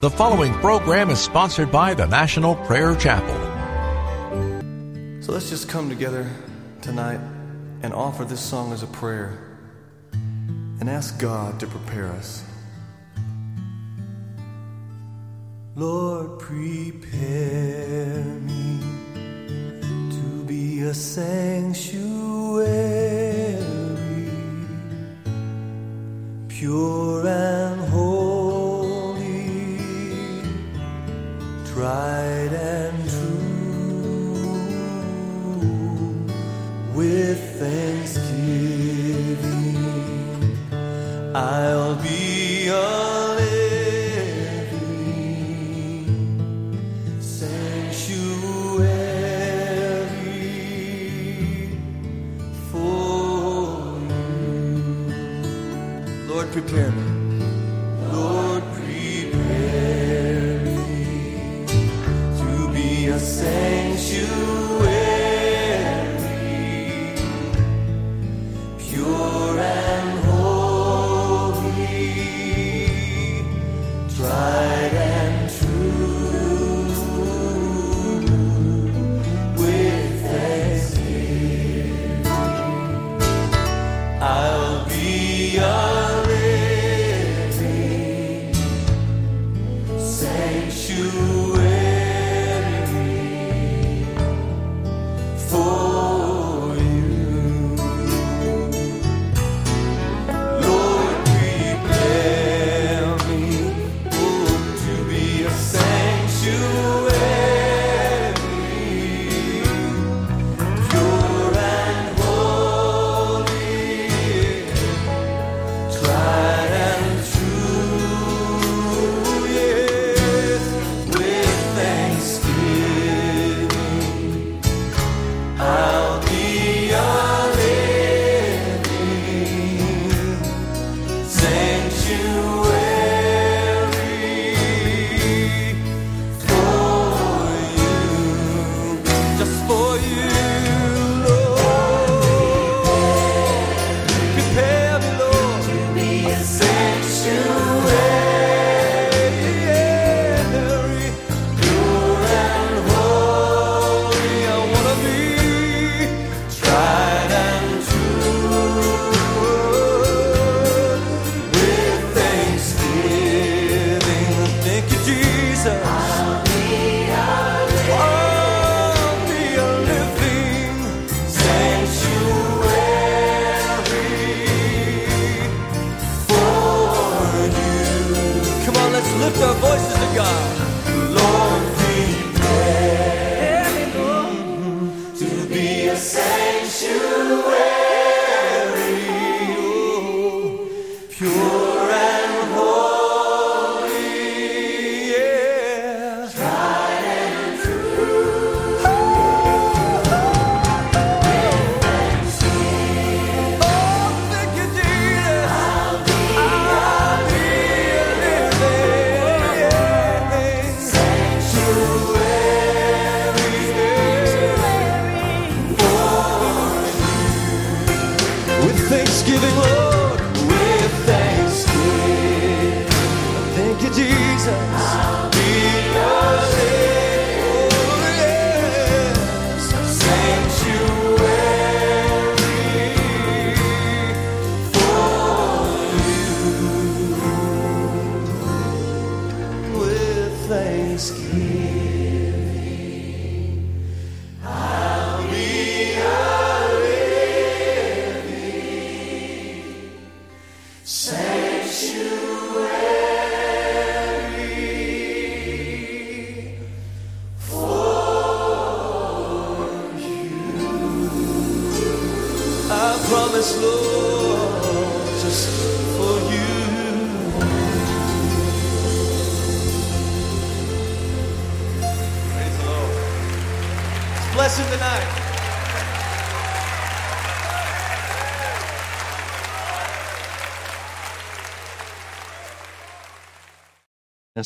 The following program is sponsored by the National Prayer Chapel. So let's just come together tonight and offer this song as a prayer and ask God to prepare us. Lord, prepare me to be a sanctuary, pure and holy, tried and true, with thanksgiving. I'll be a living sanctuary for you. Lord, prepare me.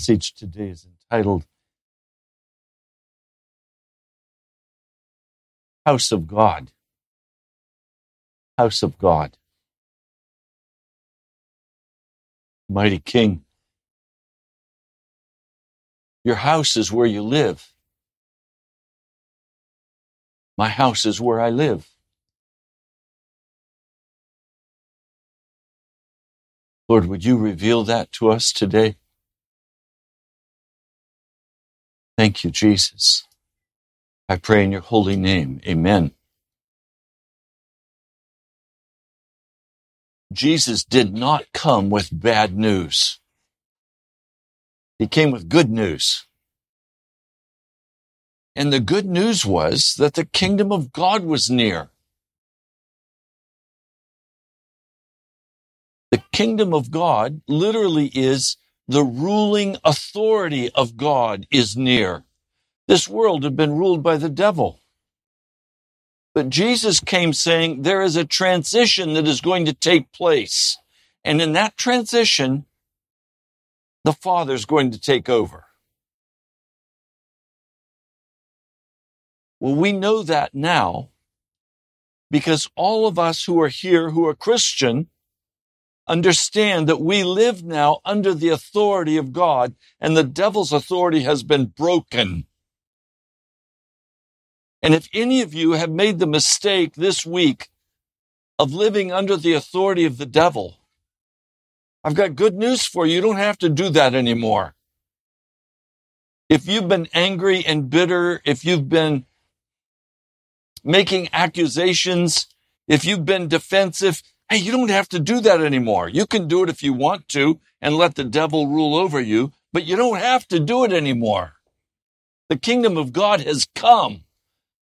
Message today is entitled House of God. House of God. Mighty King, Your house is where you live. My house is where I live. Lord, would you reveal that to us today? Thank you, Jesus. I pray in your holy name. Amen. Jesus did not come with bad news. He came with good news. And the good news was that the kingdom of God was near. The kingdom of God literally is the ruling authority of God is near. This world had been ruled by the devil. But Jesus came saying there is a transition that is going to take place. And in that transition, the Father is going to take over. Well, we know that now because all of us who are here who are Christian understand that we live now under the authority of God and the devil's authority has been broken. And if any of you have made the mistake this week of living under the authority of the devil, I've got good news for you. You don't have to do that anymore. If you've been angry and bitter, if you've been making accusations, if you've been defensive, hey, you don't have to do that anymore. You can do it if you want to and let the devil rule over you, but you don't have to do it anymore. The kingdom of God has come.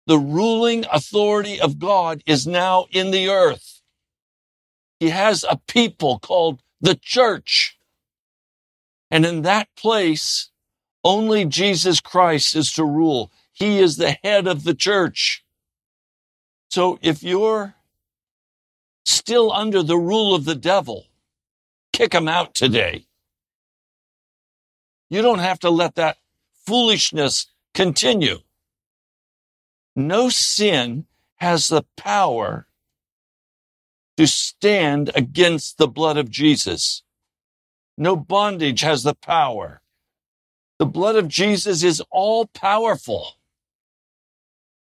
The ruling authority of God is now in the earth. He has a people called the church. And in that place, only Jesus Christ is to rule. He is the head of the church. So if you're still under the rule of the devil, kick him out today. You don't have to let that foolishness continue. No sin has the power to stand against the blood of Jesus. No bondage has the power. The blood of Jesus is all powerful.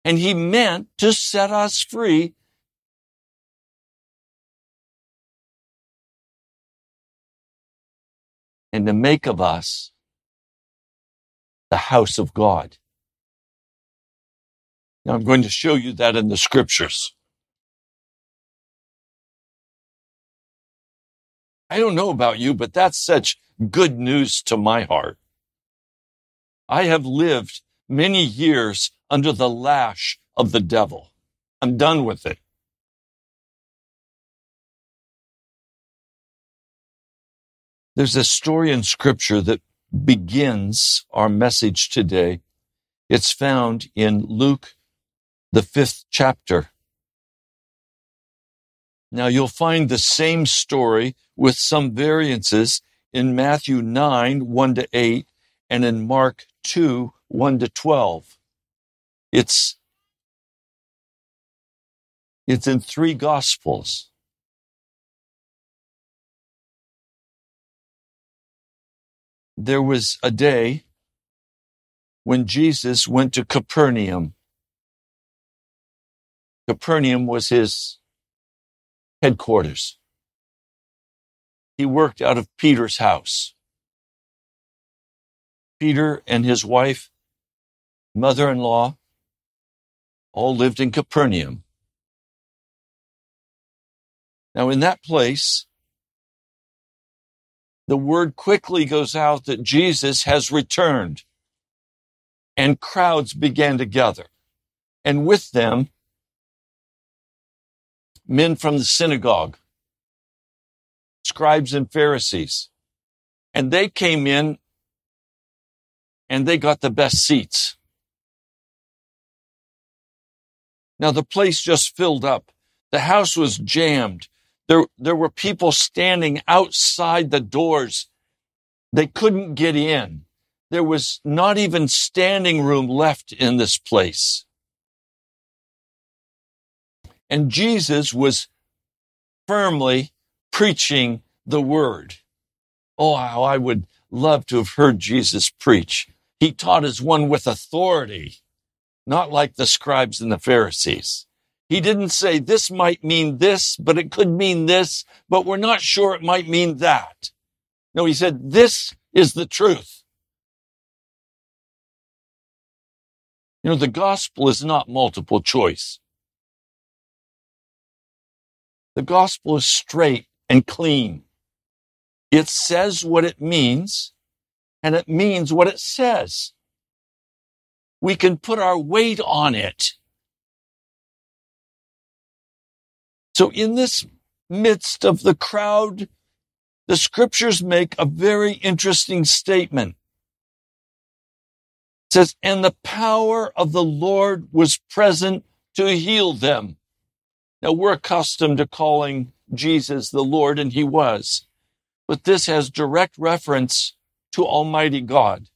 And he meant to set us free and to make of us the house of God. Now I'm going to show you that in the scriptures. I don't know about you, but that's such good news to my heart. I have lived many years under the lash of the devil. I'm done with it. There's a story in scripture that begins our message today. It's found in Luke, the fifth chapter. Now you'll find the same story with some variances in Matthew 9, 1 to 8, and in Mark 2, 1 to 12. It's, it's in three gospels. There was a day when Jesus went to Capernaum. Capernaum was his headquarters. He worked out of Peter's house. Peter and his wife, mother in law, all lived in Capernaum. Now, in that place, the word quickly goes out that Jesus has returned, and crowds began to gather, and with them, men from the synagogue, scribes and Pharisees. And they came in and they got the best seats. Now the place just filled up. The house was jammed. There, there were people standing outside the doors. They couldn't get in. There was not even standing room left in this place. And Jesus was firmly preaching the word. Oh, how I would love to have heard Jesus preach. He taught as one with authority, not like the scribes and the Pharisees. He didn't say this might mean this, but it could mean this, but we're not sure it might mean that. No, he said this is the truth. You know, the gospel is not multiple choice. The gospel is straight and clean. It says what it means, and it means what it says. We can put our weight on it. So in this midst of the crowd, the scriptures make a very interesting statement. It says, and the power of the Lord was present to heal them. Now we're accustomed to calling Jesus the Lord, and he was. But this has direct reference to Almighty God.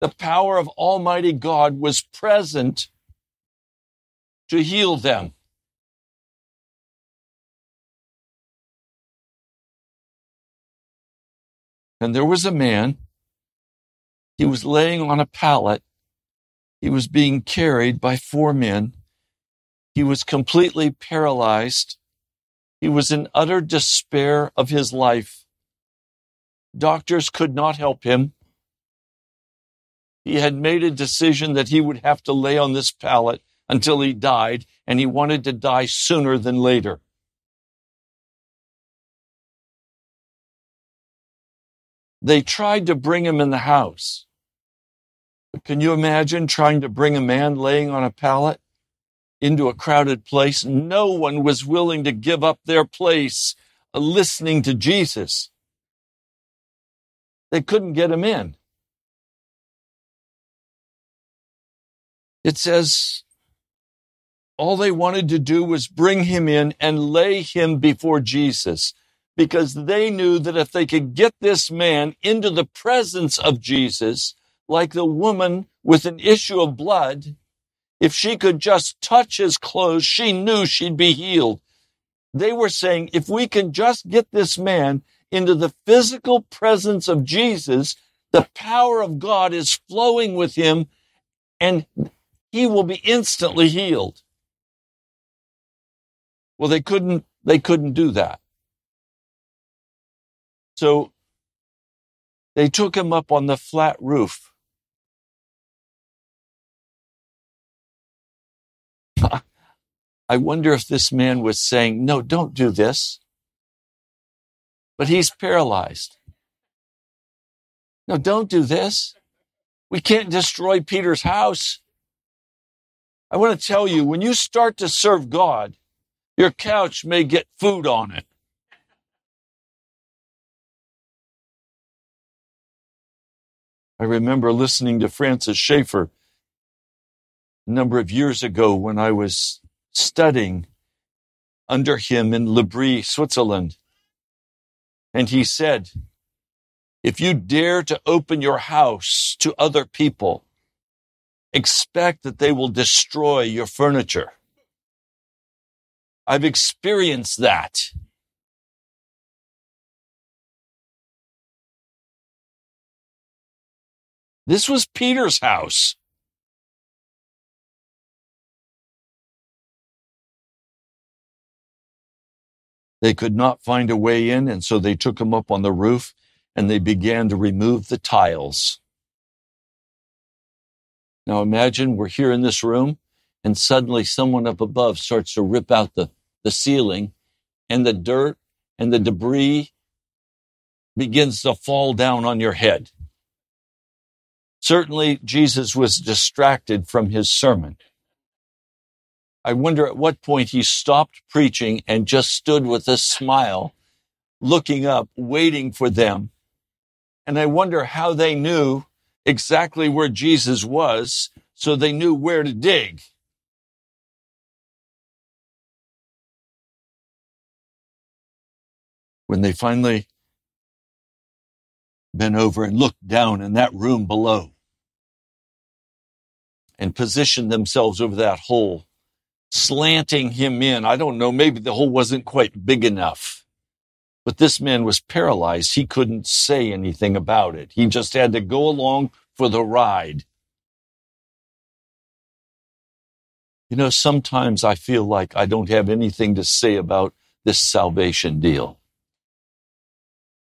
The power of Almighty God was present to heal them. And there was a man he was laying on a pallet. He was being carried by four men. He was completely paralyzed. He was in utter despair of his life. Doctors could not help him. He had made a decision that he would have to lay on this pallet until he died, and he wanted to die sooner than later. They tried to bring him in the house. Can you imagine trying to bring a man laying on a pallet into a crowded place? No one was willing to give up their place uh, listening to Jesus. They couldn't get him in. It says all they wanted to do was bring him in and lay him before Jesus because they knew that if they could get this man into the presence of Jesus, like the woman with an issue of blood, if she could just touch his clothes, she knew she'd be healed. They were saying, if we can just get this man into the physical presence of Jesus, the power of God is flowing with him and he will be instantly healed. Well, they couldn't, they couldn't do that. So they took him up on the flat roof I wonder if this man was saying, No, don't do this. But he's paralyzed. No, don't do this. We can't destroy Peter's house. I want to tell you, when you start to serve God, your couch may get food on it. I remember listening to Francis Schaeffer a number of years ago when I was studying under him in L'Abri, Switzerland. And he said, if you dare to open your house to other people, expect that they will destroy your furniture. I've experienced that. This was Peter's house. They could not find a way in, and so they took him up on the roof and they began to remove the tiles. Now imagine we're here in this room and suddenly someone up above starts to rip out the, the ceiling and the dirt and the debris begins to fall down on your head. Certainly Jesus was distracted from his sermon. I wonder at what point he stopped preaching and just stood with a smile, looking up, waiting for them. And I wonder how they knew exactly where Jesus was, so they knew where to dig. When they finally bent over and looked down in that room below and positioned themselves over that hole, slanting him in. I don't know, maybe the hole wasn't quite big enough. But this man was paralyzed. He couldn't say anything about it. He just had to go along for the ride. You know, sometimes I feel like I don't have anything to say about this salvation deal.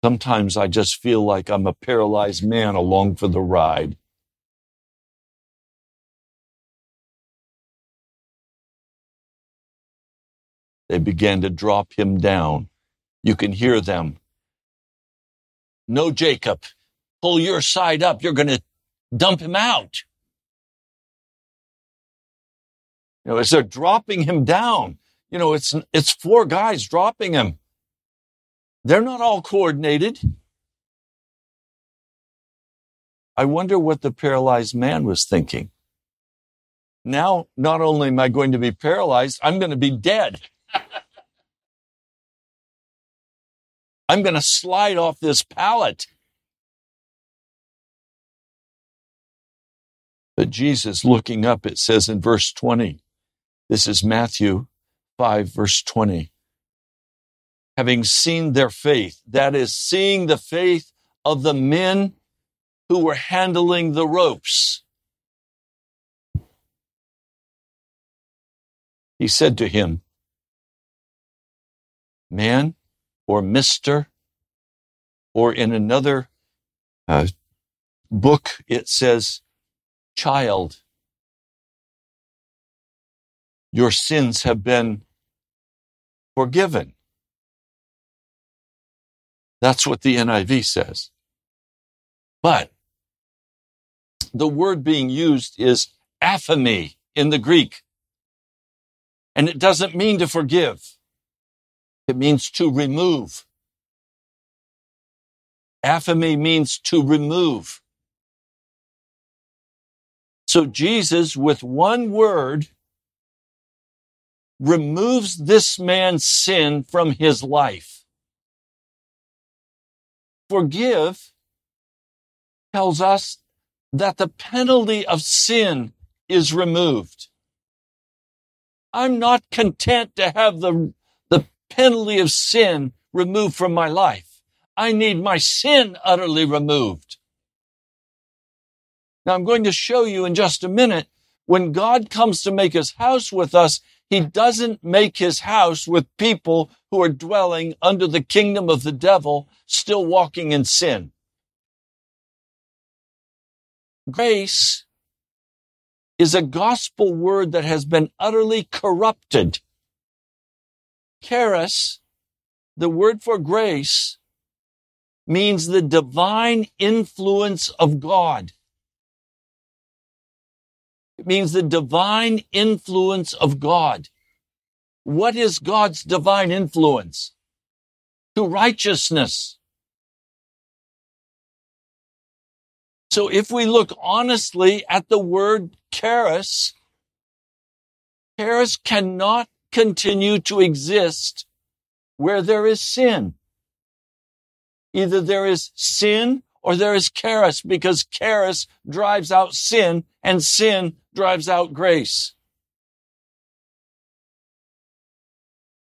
Sometimes I just feel like I'm a paralyzed man along for the ride. They began to drop him down. You can hear them. No, Jacob, pull your side up. You're going to dump him out. You know, as they're dropping him down, you know, it's, it's four guys dropping him. They're not all coordinated. I wonder what the paralyzed man was thinking. Now, not only am I going to be paralyzed, I'm going to be dead. I'm going to slide off this pallet. But Jesus, looking up, it says in verse 20, this is Matthew 5, verse 20. Having seen their faith, that is, seeing the faith of the men who were handling the ropes. He said to him, Man or Mr., or in another uh, book, it says, Child your sins have been forgiven. That's what the NIV says. But the word being used is aphemi in the Greek. And it doesn't mean to forgive. It means to remove. Aphemi means to remove. So Jesus, with one word, removes this man's sin from his life. Forgive tells us that the penalty of sin is removed. I'm not content to have the penalty of sin removed from my life. I need my sin utterly removed. Now I'm going to show you in just a minute when God comes to make his house with us, he doesn't make his house with people who are dwelling under the kingdom of the devil, still walking in sin. Grace is a gospel word that has been utterly corrupted. Charis, the word for grace, means the divine influence of God. It means the divine influence of God. What is God's divine influence? To righteousness. So if we look honestly at the word charis, charis cannot continue to exist where there is sin. Either there is sin or there is charis because charis drives out sin and sin drives out grace.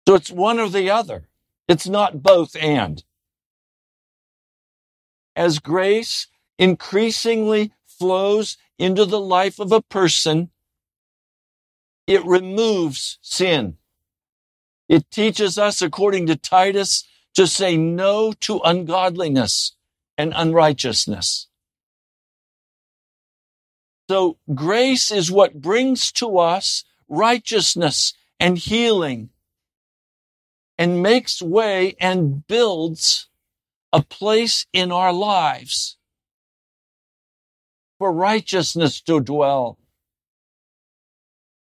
So it's one or the other. It's not both and. As grace increasingly flows into the life of a person, it removes sin. It teaches us, according to Titus, to say no to ungodliness and unrighteousness. So grace is what brings to us righteousness and healing and makes way and builds a place in our lives for righteousness to dwell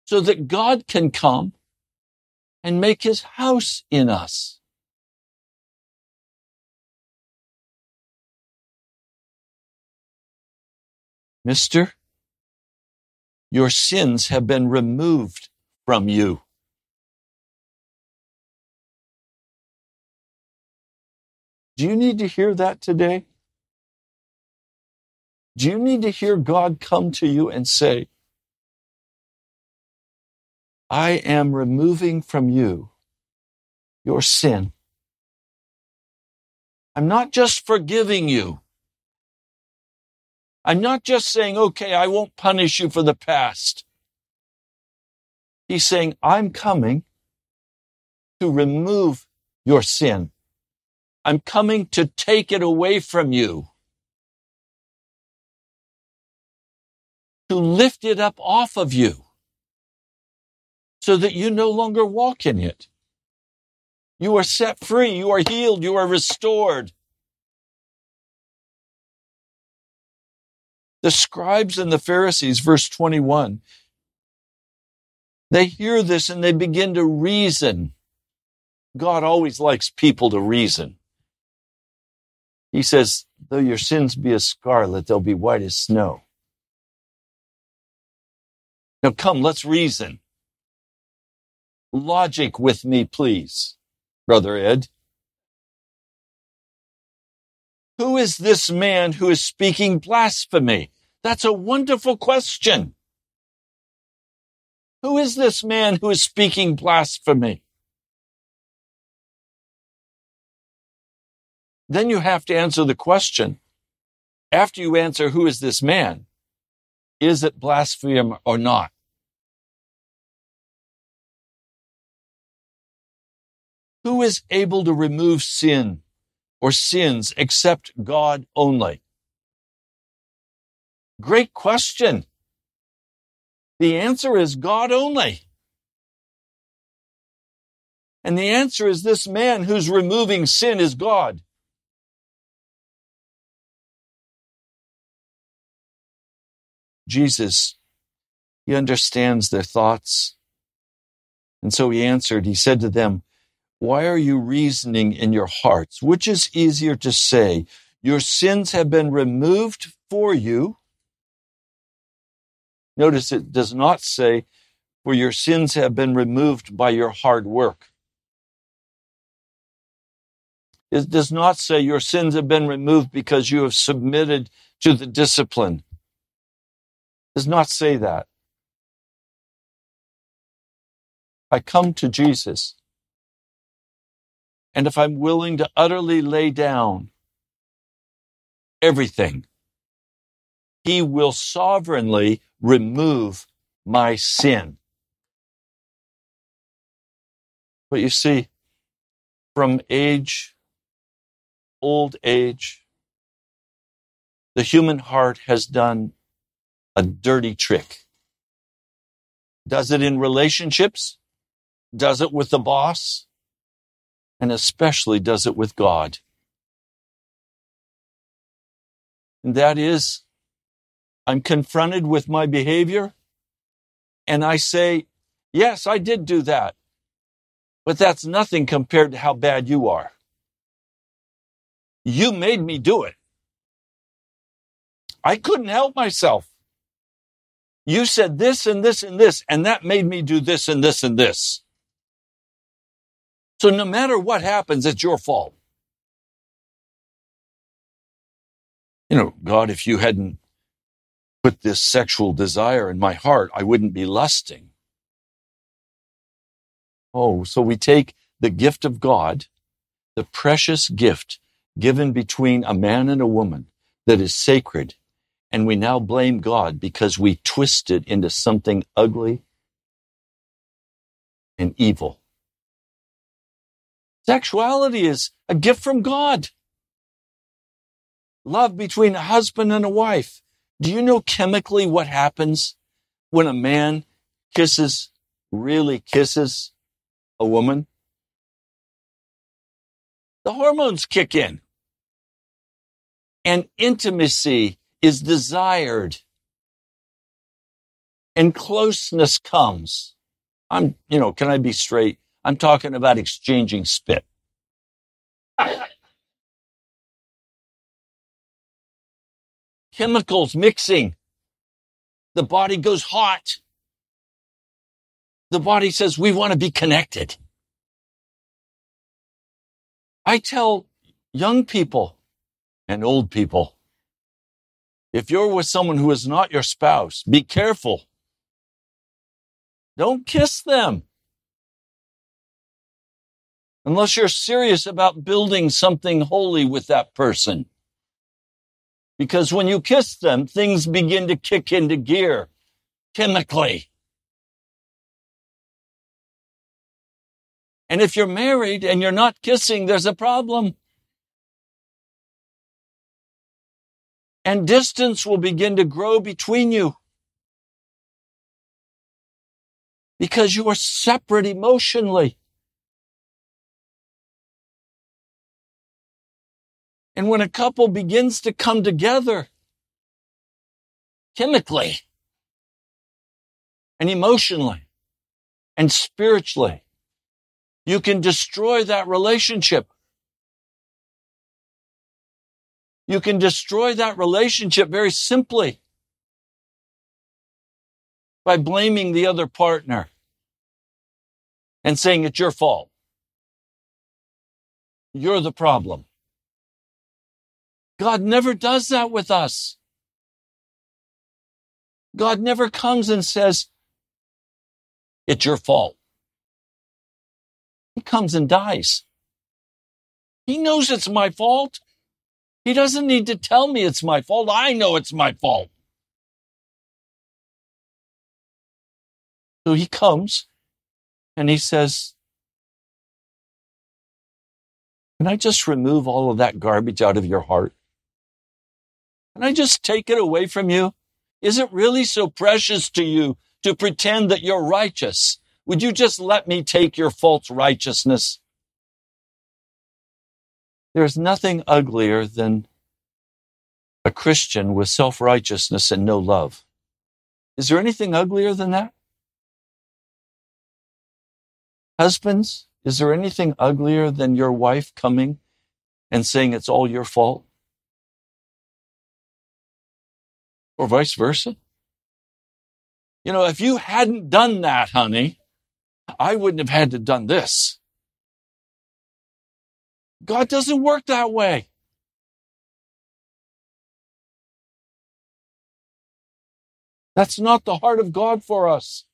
so that God can come and make his house in us. Mister, your sins have been removed from you. Do you need to hear that today? Do you need to hear God come to you and say, I am removing from you your sin. I'm not just forgiving you. I'm not just saying, okay, I won't punish you for the past. He's saying, I'm coming to remove your sin. I'm coming to take it away from you. To lift it up off of you so that you no longer walk in it. You are set free. You are healed. You are restored. The scribes and the Pharisees, verse 21, they hear this and they begin to reason. God always likes people to reason. He says, though your sins be as scarlet, they'll be white as snow. Now come, let's reason. Logic with me, please, Brother Ed. Who is this man who is speaking blasphemy? That's a wonderful question. Who is this man who is speaking blasphemy? Then you have to answer the question. After you answer, who is this man? Is it blasphemy or not? Who is able to remove sin or sins except God only? Great question. The answer is God only. And the answer is this man who's removing sin is God. Jesus, he understands their thoughts. And so he answered, he said to them, Why are you reasoning in your hearts? Which is easier to say, Your sins have been removed for you, Notice it does not say, for your sins have been removed by your hard work. It does not say your sins have been removed because you have submitted to the discipline. It does not say that. I come to Jesus. And if I'm willing to utterly lay down everything, He will sovereignly remove my sin. But you see, from age, old age, the human heart has done a dirty trick. Does it in relationships, does it with the boss, and especially does it with God. And that is I'm confronted with my behavior and I say, yes, I did do that. But that's nothing compared to how bad you are. You made me do it. I couldn't help myself. You said this and this and this, and that made me do this and this and this. So no matter what happens, it's your fault. You know, God, if you hadn't put this sexual desire in my heart, I wouldn't be lusting. Oh, so we take the gift of God, the precious gift given between a man and a woman that is sacred, and we now blame God because we twist it into something ugly and evil. Sexuality is a gift from God. Love between a husband and a wife do you know chemically what happens when a man kisses, really kisses a woman? The hormones kick in and intimacy is desired and closeness comes. I'm, you know, can I be straight? I'm talking about exchanging spit. chemicals mixing. The body goes hot. The body says, we want to be connected. I tell young people and old people, if you're with someone who is not your spouse, be careful. Don't kiss them. Unless you're serious about building something holy with that person. Because when you kiss them, things begin to kick into gear chemically. And if you're married and you're not kissing, there's a problem. And distance will begin to grow between you. Because you are separate emotionally. And when a couple begins to come together chemically and emotionally and spiritually, you can destroy that relationship. You can destroy that relationship very simply by blaming the other partner and saying it's your fault. You're the problem. God never does that with us. God never comes and says, it's your fault. He comes and dies. He knows it's my fault. He doesn't need to tell me it's my fault. I know it's my fault. So he comes and he says, Can I just remove all of that garbage out of your heart? Can I just take it away from you? Is it really so precious to you to pretend that you're righteous? Would you just let me take your false righteousness? There's nothing uglier than a Christian with self righteousness and no love. Is there anything uglier than that? Husbands, is there anything uglier than your wife coming and saying it's all your fault? Or vice versa? You know, if you hadn't done that, honey, I wouldn't have had to done this. God doesn't work that way. That's not the heart of God for us.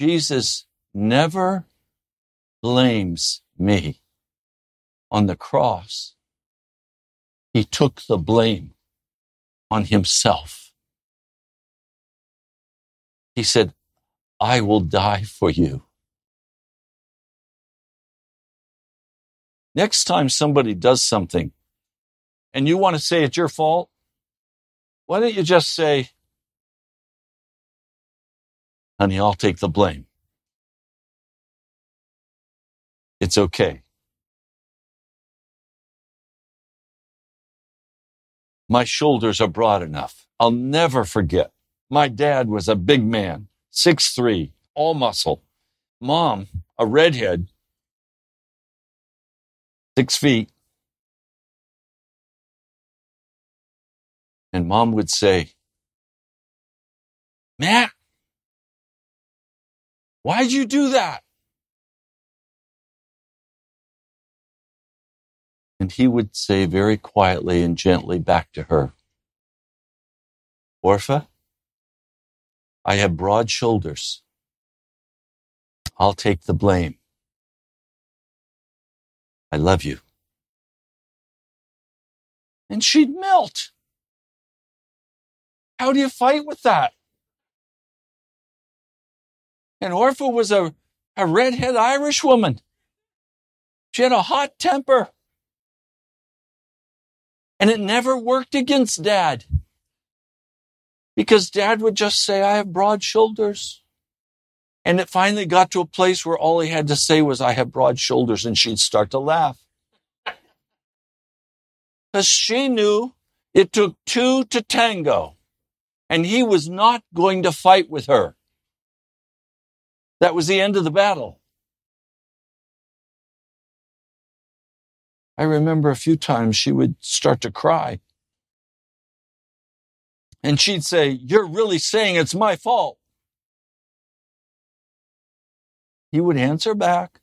Jesus never blames me. On the cross, he took the blame on himself. He said, I will die for you. Next time somebody does something and you want to say it's your fault, why don't you just say, honey, I'll take the blame. It's okay. My shoulders are broad enough. I'll never forget. My dad was a big man, six three, all muscle. Mom, a redhead, six feet. And mom would say, Matt, why'd you do that? And he would say very quietly and gently back to her, Orpha, I have broad shoulders. I'll take the blame. I love you. And she'd melt. How do you fight with that? And Orpha was a, a redhead Irish woman. She had a hot temper. And it never worked against dad. Because dad would just say, I have broad shoulders. And it finally got to a place where all he had to say was, I have broad shoulders. And she'd start to laugh. Because she knew it took two to tango. And he was not going to fight with her. That was the end of the battle. I remember a few times she would start to cry. And she'd say, You're really saying it's my fault. He would answer back,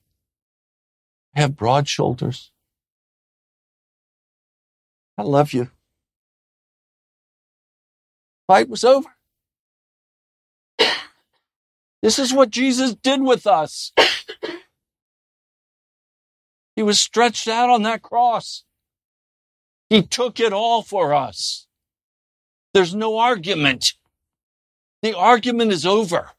I have broad shoulders. I love you. Fight was over. This is what Jesus did with us. He was stretched out on that cross. He took it all for us. There's no argument. The argument is over.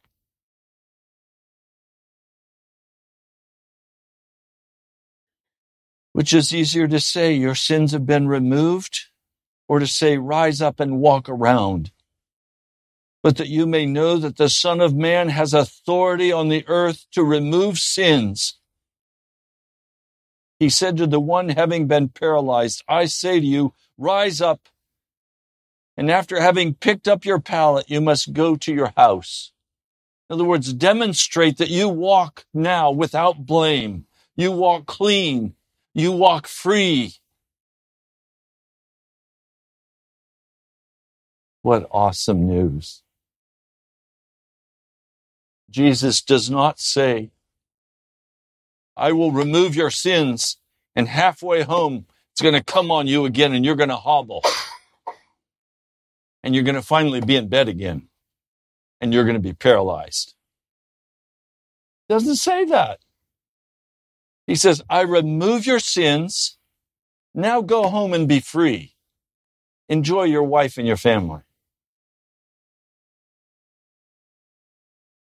Which is easier to say, your sins have been removed, or to say, rise up and walk around? But that you may know that the Son of Man has authority on the earth to remove sins. He said to the one having been paralyzed, I say to you, rise up. And after having picked up your pallet, you must go to your house. In other words, demonstrate that you walk now without blame. You walk clean. You walk free. What awesome news. Jesus does not say, I will remove your sins, and halfway home, it's going to come on you again, and you're going to hobble. And you're going to finally be in bed again, and you're going to be paralyzed. Doesn't say that. He says, I remove your sins. Now go home and be free. Enjoy your wife and your family.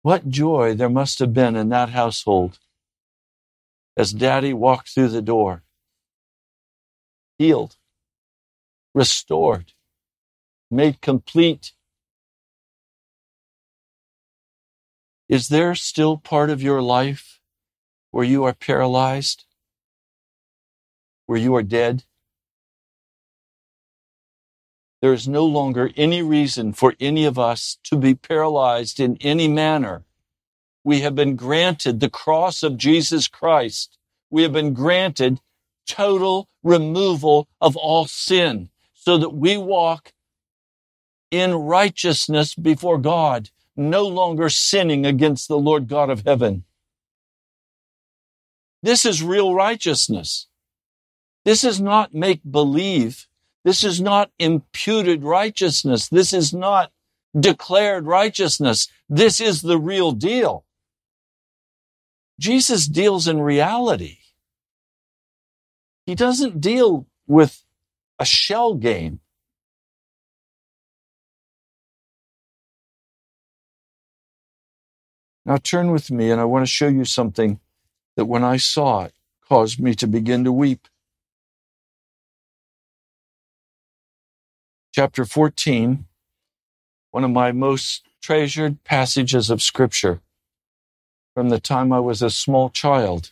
What joy there must have been in that household as daddy walked through the door, healed, restored, made complete. Is there still part of your life where you are paralyzed, where you are dead. There is no longer any reason for any of us to be paralyzed in any manner. We have been granted the cross of Jesus Christ. We have been granted total removal of all sin so that we walk in righteousness before God, no longer sinning against the Lord God of heaven. This is real righteousness. This is not make believe. This is not imputed righteousness. This is not declared righteousness. This is the real deal. Jesus deals in reality. He doesn't deal with a shell game. Now turn with me and I want to show you something that when I saw it caused me to begin to weep. Chapter 14, one of my most treasured passages of Scripture from the time I was a small child.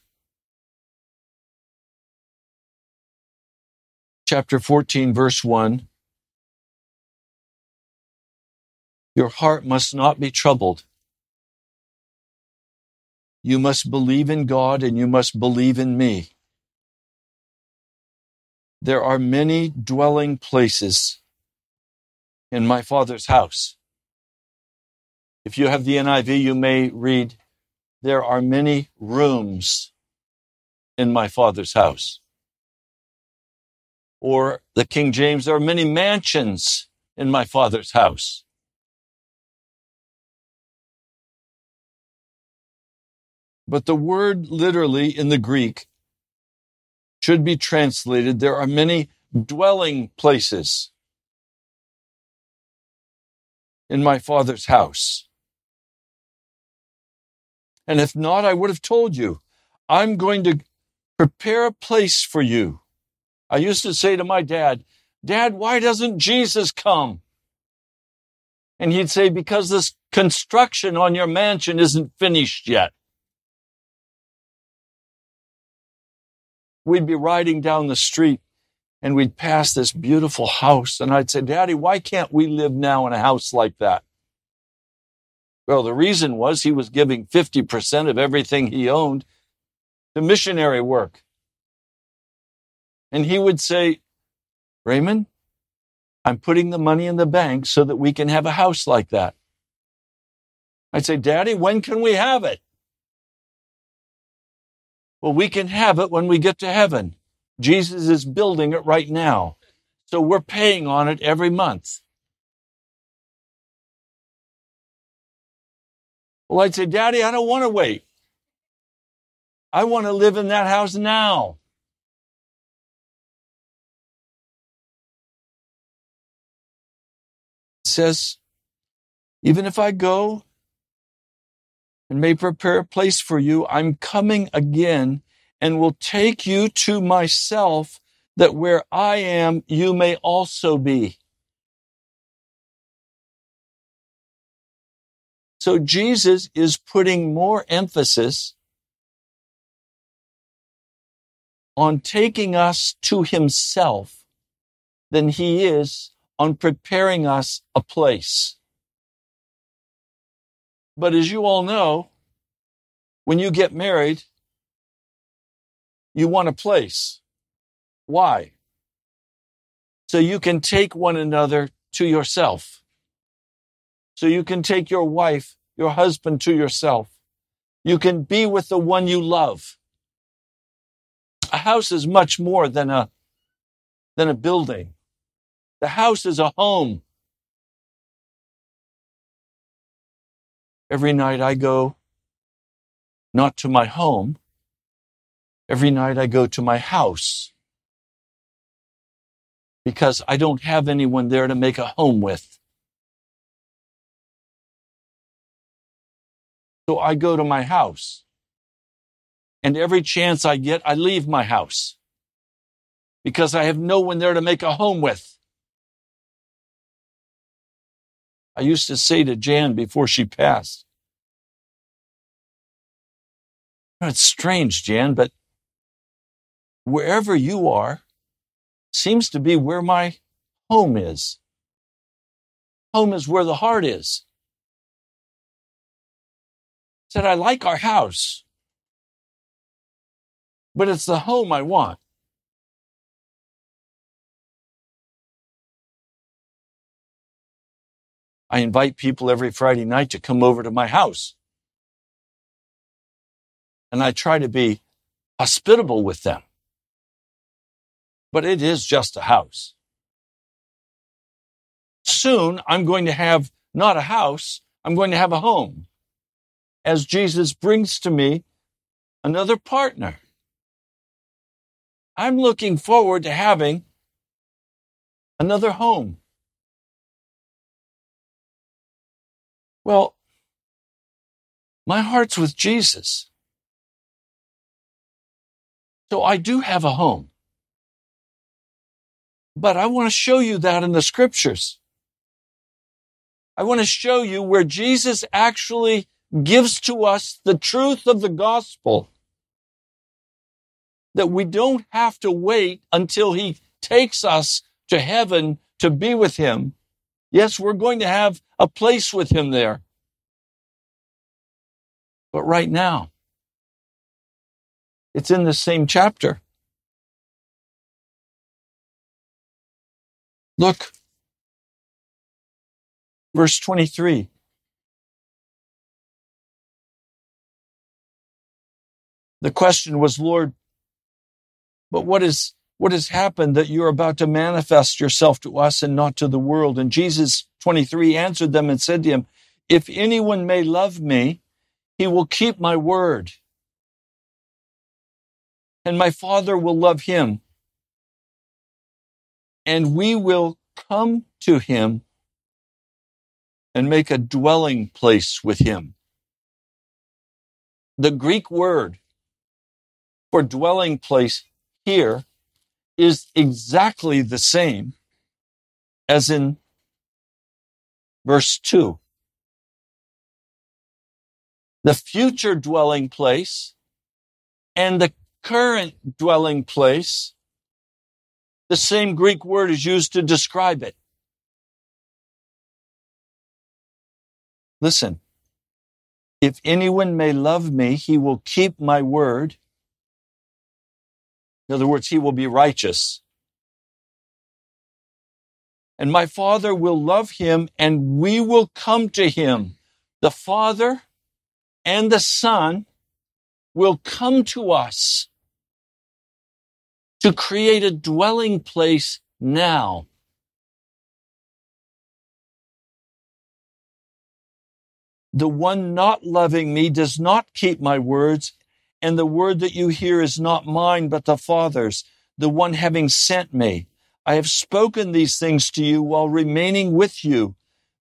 Chapter 14, verse 1. Your heart must not be troubled. You must believe in God and you must believe in me. There are many dwelling places in my Father's house. If you have the NIV, you may read, There are many rooms in my Father's house. Or the King James, there are many mansions in my Father's house. But the word literally in the Greek should be translated there are many dwelling places in my father's house. And if not, I would have told you, I'm going to prepare a place for you. I used to say to my dad, Dad, why doesn't Jesus come? And he'd say, Because this construction on your mansion isn't finished yet. we'd be riding down the street and we'd pass this beautiful house. And I'd say, Daddy, why can't we live now in a house like that? Well, the reason was he was giving 50% of everything he owned to missionary work. And he would say, Raymond, I'm putting the money in the bank so that we can have a house like that. I'd say, Daddy, when can we have it? Well, we can have it when we get to heaven. Jesus is building it right now. So we're paying on it every month. Well, I'd say, Daddy, I don't want to wait. I want to live in that house now. It says, even if I go and may prepare a place for you, I'm coming again and will take you to myself that where I am, you may also be. So Jesus is putting more emphasis on taking us to himself than he is on preparing us a place. But as you all know, when you get married, you want a place. Why? So you can take one another to yourself. So you can take your wife, your husband to yourself. You can be with the one you love. A house is much more than a, than a building. The house is a home. Every night I go not to my home. Every night I go to my house because I don't have anyone there to make a home with. So I go to my house. And every chance I get, I leave my house because I have no one there to make a home with. I used to say to Jan before she passed, It's strange, Jan, but wherever you are seems to be where my home is. Home is where the heart is. Said, I like our house, but it's the home I want. I invite people every Friday night to come over to my house. And I try to be hospitable with them but it is just a house. Soon I'm going to have not a house, I'm going to have a home as Jesus brings to me another partner. I'm looking forward to having another home. Well, my heart's with Jesus. So I do have a home. But I want to show you that in the scriptures. I want to show you where Jesus actually gives to us the truth of the gospel. That we don't have to wait until he takes us to heaven to be with him. Yes, we're going to have a place with him there. But right now, it's in the same chapter. Look, verse 23. The question was, Lord, but what is what has happened that you're about to manifest yourself to us and not to the world? And Jesus 23 answered them and said to him, If anyone may love me, he will keep my word. And my Father will love him and we will come to him and make a dwelling place with him. The Greek word for dwelling place here is exactly the same as in verse 2. The future dwelling place and the current dwelling place the same Greek word is used to describe it. Listen, if anyone may love me, he will keep my word. In other words, he will be righteous. And my Father will love him, and we will come to him. The Father and the Son will come to us to create a dwelling place now. the one not loving me does not keep my words, and the word that you hear is not mine, but the Father's, the one having sent me. I have spoken these things to you while remaining with you,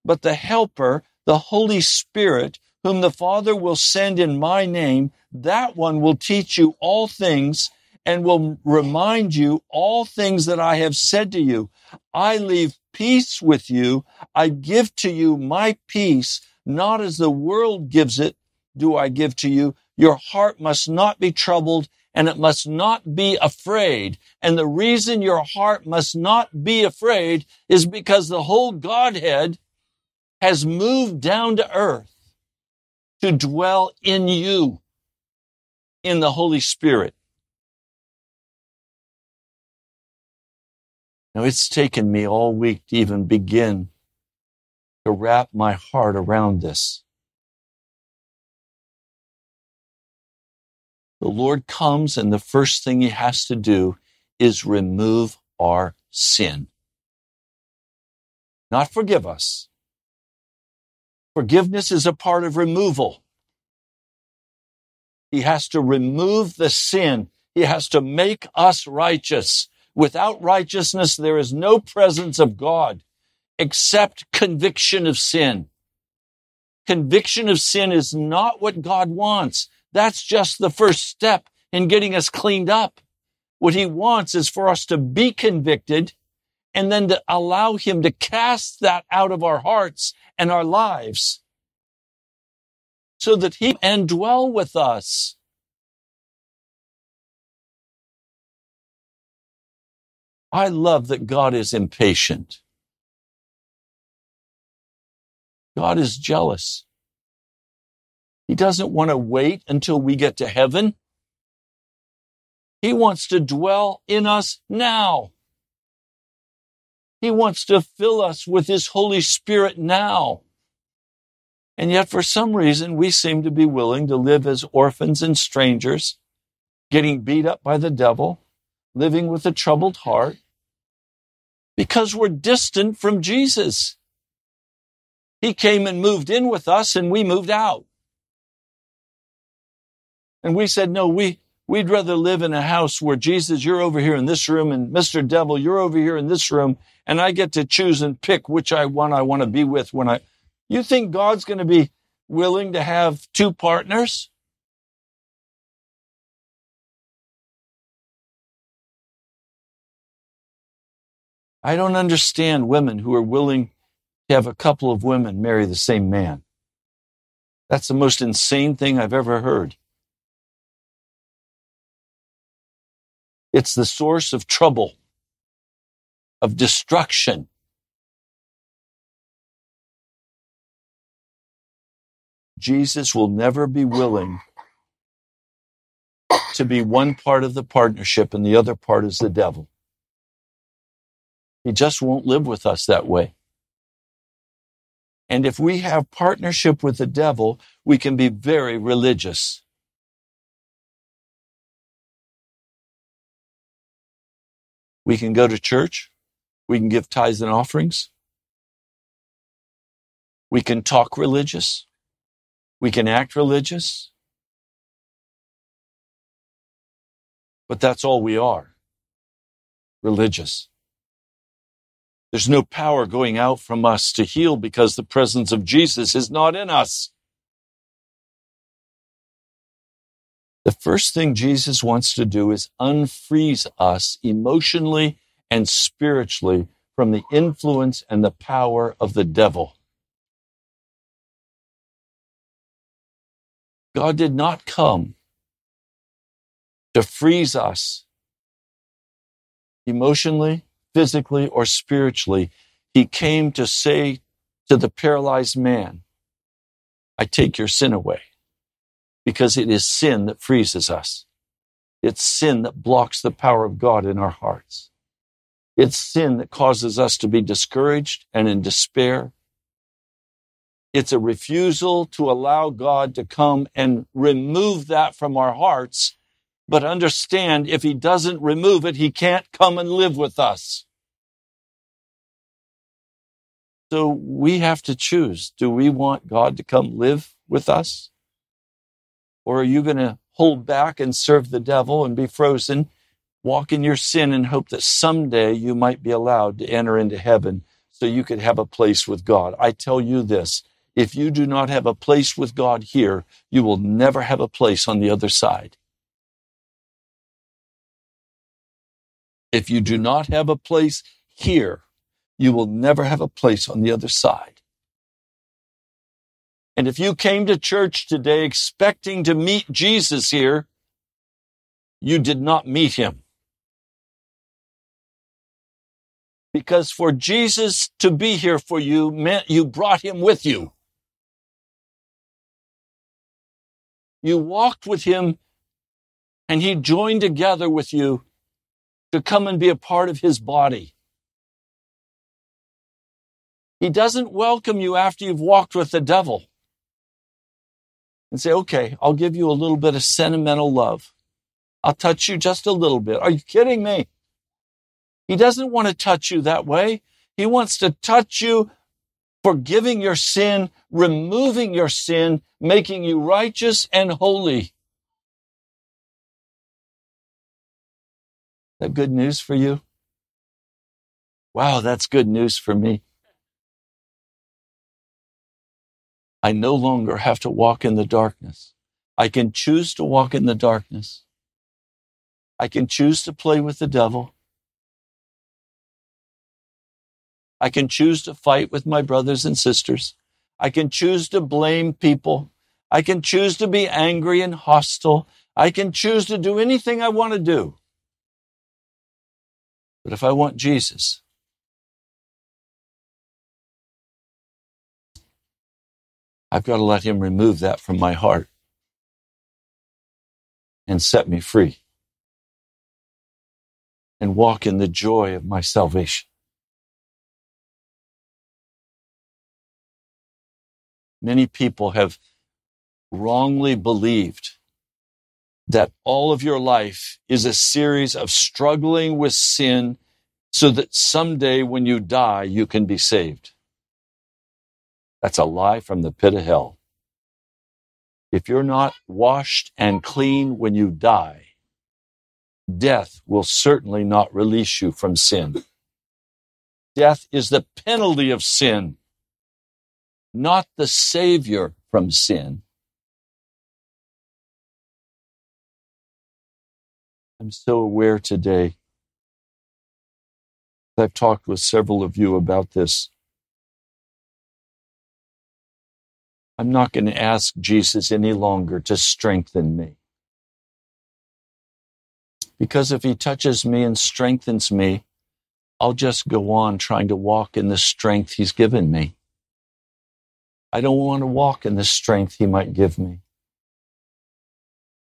but the Helper, the Holy Spirit, whom the Father will send in my name, that one will teach you all things and will remind you all things that I have said to you. I leave peace with you. I give to you my peace, not as the world gives it, do I give to you. Your heart must not be troubled and it must not be afraid. And the reason your heart must not be afraid is because the whole Godhead has moved down to earth to dwell in you in the Holy Spirit. Now, it's taken me all week to even begin to wrap my heart around this. The Lord comes, and the first thing He has to do is remove our sin. Not forgive us. Forgiveness is a part of removal. He has to remove the sin. He has to make us righteous. Without righteousness, there is no presence of God except conviction of sin. Conviction of sin is not what God wants. That's just the first step in getting us cleaned up. What he wants is for us to be convicted and then to allow him to cast that out of our hearts and our lives so that he can dwell with us. I love that God is impatient. God is jealous. He doesn't want to wait until we get to heaven. He wants to dwell in us now. He wants to fill us with His Holy Spirit now. And yet, for some reason, we seem to be willing to live as orphans and strangers, getting beat up by the devil, living with a troubled heart, because we're distant from Jesus. He came and moved in with us, and we moved out. And we said, no, we, we'd rather live in a house where Jesus, you're over here in this room, and Mr. Devil, you're over here in this room, and I get to choose and pick which I want, I want to be with when I. You think God's going to be willing to have two partners? I don't understand women who are willing to have a couple of women marry the same man. That's the most insane thing I've ever heard. It's the source of trouble, of destruction. Jesus will never be willing to be one part of the partnership and the other part is the devil. He just won't live with us that way. And if we have partnership with the devil, we can be very religious. We can go to church. We can give tithes and offerings. We can talk religious. We can act religious. But that's all we are religious. There's no power going out from us to heal because the presence of Jesus is not in us. The first thing Jesus wants to do is unfreeze us emotionally and spiritually from the influence and the power of the devil. God did not come to freeze us emotionally, physically, or spiritually. He came to say to the paralyzed man, I take your sin away because it is sin that freezes us. It's sin that blocks the power of God in our hearts. It's sin that causes us to be discouraged and in despair. It's a refusal to allow God to come and remove that from our hearts. But understand, if He doesn't remove it, He can't come and live with us. So we have to choose. Do we want God to come live with us? Or are you going to hold back and serve the devil and be frozen, walk in your sin and hope that someday you might be allowed to enter into heaven so you could have a place with God? I tell you this if you do not have a place with God here, you will never have a place on the other side. If you do not have a place here, you will never have a place on the other side. And if you came to church today expecting to meet Jesus here, you did not meet him. Because for Jesus to be here for you meant you brought him with you. You walked with him and he joined together with you to come and be a part of his body. He doesn't welcome you after you've walked with the devil and say, okay, I'll give you a little bit of sentimental love. I'll touch you just a little bit. Are you kidding me? He doesn't want to touch you that way. He wants to touch you, forgiving your sin, removing your sin, making you righteous and holy. That good news for you? Wow, that's good news for me. I no longer have to walk in the darkness. I can choose to walk in the darkness. I can choose to play with the devil. I can choose to fight with my brothers and sisters. I can choose to blame people. I can choose to be angry and hostile. I can choose to do anything I want to do. But if I want Jesus, I've got to let Him remove that from my heart and set me free and walk in the joy of my salvation. Many people have wrongly believed that all of your life is a series of struggling with sin so that someday when you die, you can be saved. That's a lie from the pit of hell. If you're not washed and clean when you die, death will certainly not release you from sin. Death is the penalty of sin, not the savior from sin. I'm so aware today. I've talked with several of you about this. I'm not going to ask Jesus any longer to strengthen me. Because if he touches me and strengthens me, I'll just go on trying to walk in the strength he's given me. I don't want to walk in the strength he might give me.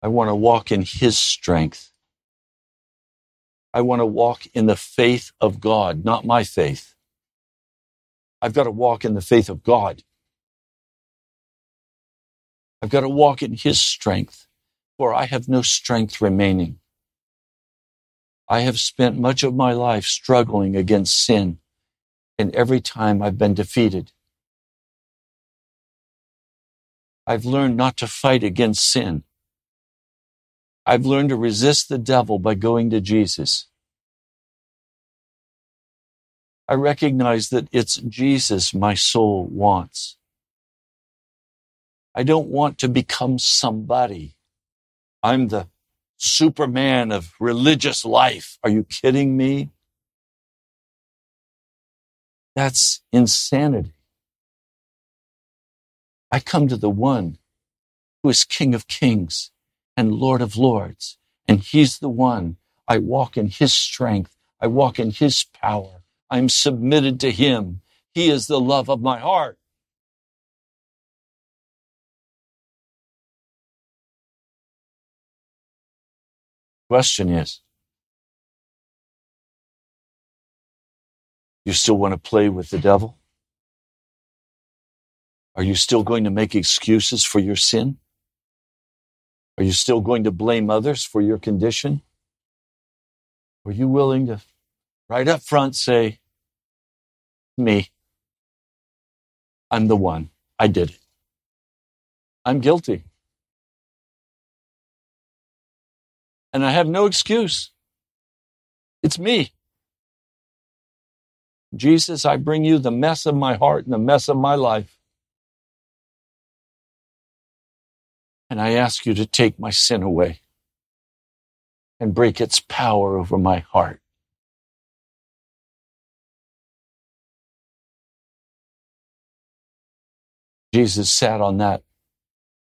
I want to walk in his strength. I want to walk in the faith of God, not my faith. I've got to walk in the faith of God. I've got to walk in His strength, for I have no strength remaining. I have spent much of my life struggling against sin, and every time I've been defeated. I've learned not to fight against sin. I've learned to resist the devil by going to Jesus. I recognize that it's Jesus my soul wants. I don't want to become somebody. I'm the superman of religious life. Are you kidding me? That's insanity. I come to the one who is King of Kings and Lord of Lords. And He's the one. I walk in His strength. I walk in His power. I'm submitted to Him. He is the love of my heart. Question is, you still want to play with the devil? Are you still going to make excuses for your sin? Are you still going to blame others for your condition? Are you willing to, right up front, say, Me, I'm the one. I did it. I'm guilty. And I have no excuse. It's me. Jesus, I bring you the mess of my heart and the mess of my life. And I ask you to take my sin away and break its power over my heart. Jesus sat on that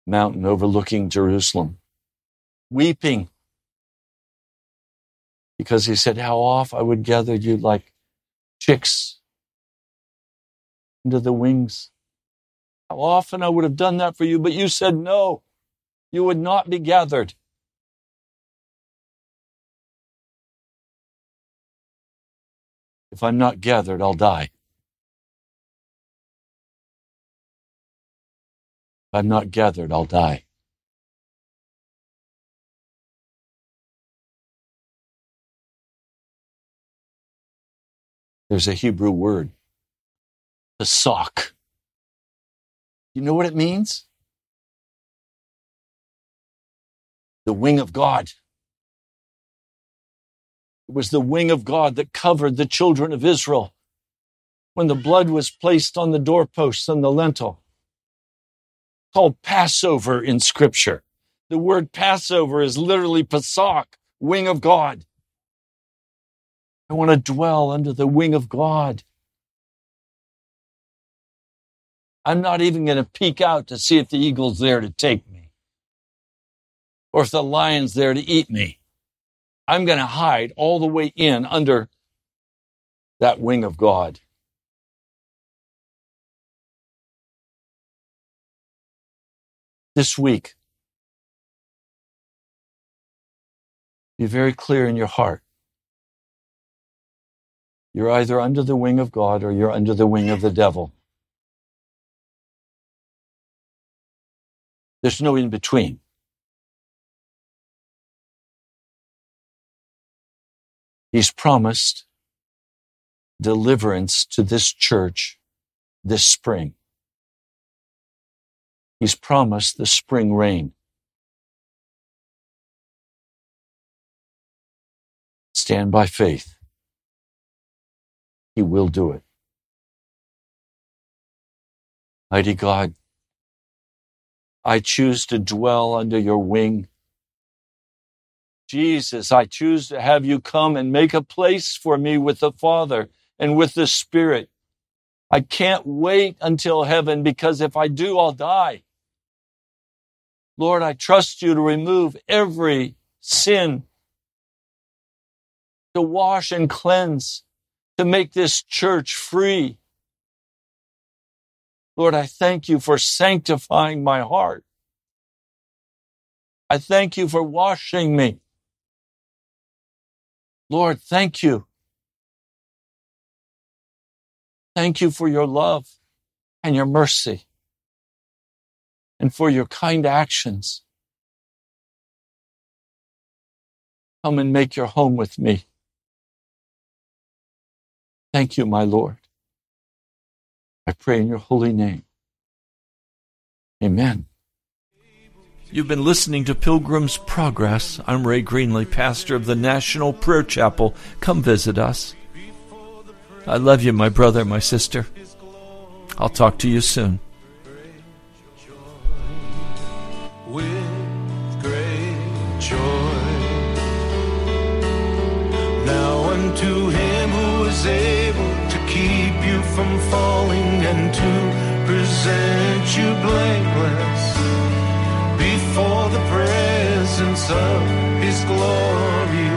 mountain overlooking Jerusalem, weeping because he said, How oft I would gather you like chicks into the wings. How often I would have done that for you, but you said no, you would not be gathered. If I'm not gathered, I'll die. If I'm not gathered, I'll die. There's a Hebrew word, the sock. You know what it means? The wing of God. It was the wing of God that covered the children of Israel when the blood was placed on the doorposts and the lintel. Called Passover in Scripture. The word Passover is literally Pesach, wing of God. I want to dwell under the wing of God. I'm not even going to peek out to see if the eagle's there to take me or if the lion's there to eat me. I'm going to hide all the way in under that wing of God. This week, be very clear in your heart. You're either under the wing of God or you're under the wing of the devil. There's no in between. He's promised deliverance to this church this spring. He's promised the spring rain. Stand by faith. He will do it. Mighty God, I choose to dwell under your wing. Jesus, I choose to have you come and make a place for me with the Father and with the Spirit. I can't wait until heaven because if I do, I'll die. Lord, I trust you to remove every sin, to wash and cleanse, to make this church free. Lord, I thank you for sanctifying my heart. I thank you for washing me. Lord, thank you. Thank you for your love and your mercy and for your kind actions. Come and make your home with me. Thank you, my Lord. I pray in your holy name. Amen. You've been listening to Pilgrim's Progress. I'm Ray Greenley, pastor of the National Prayer Chapel. Come visit us. I love you, my brother, my sister. I'll talk to you soon. With great joy. Now unto him who is able to keep you from falling and to present you blameless before the presence of his glory.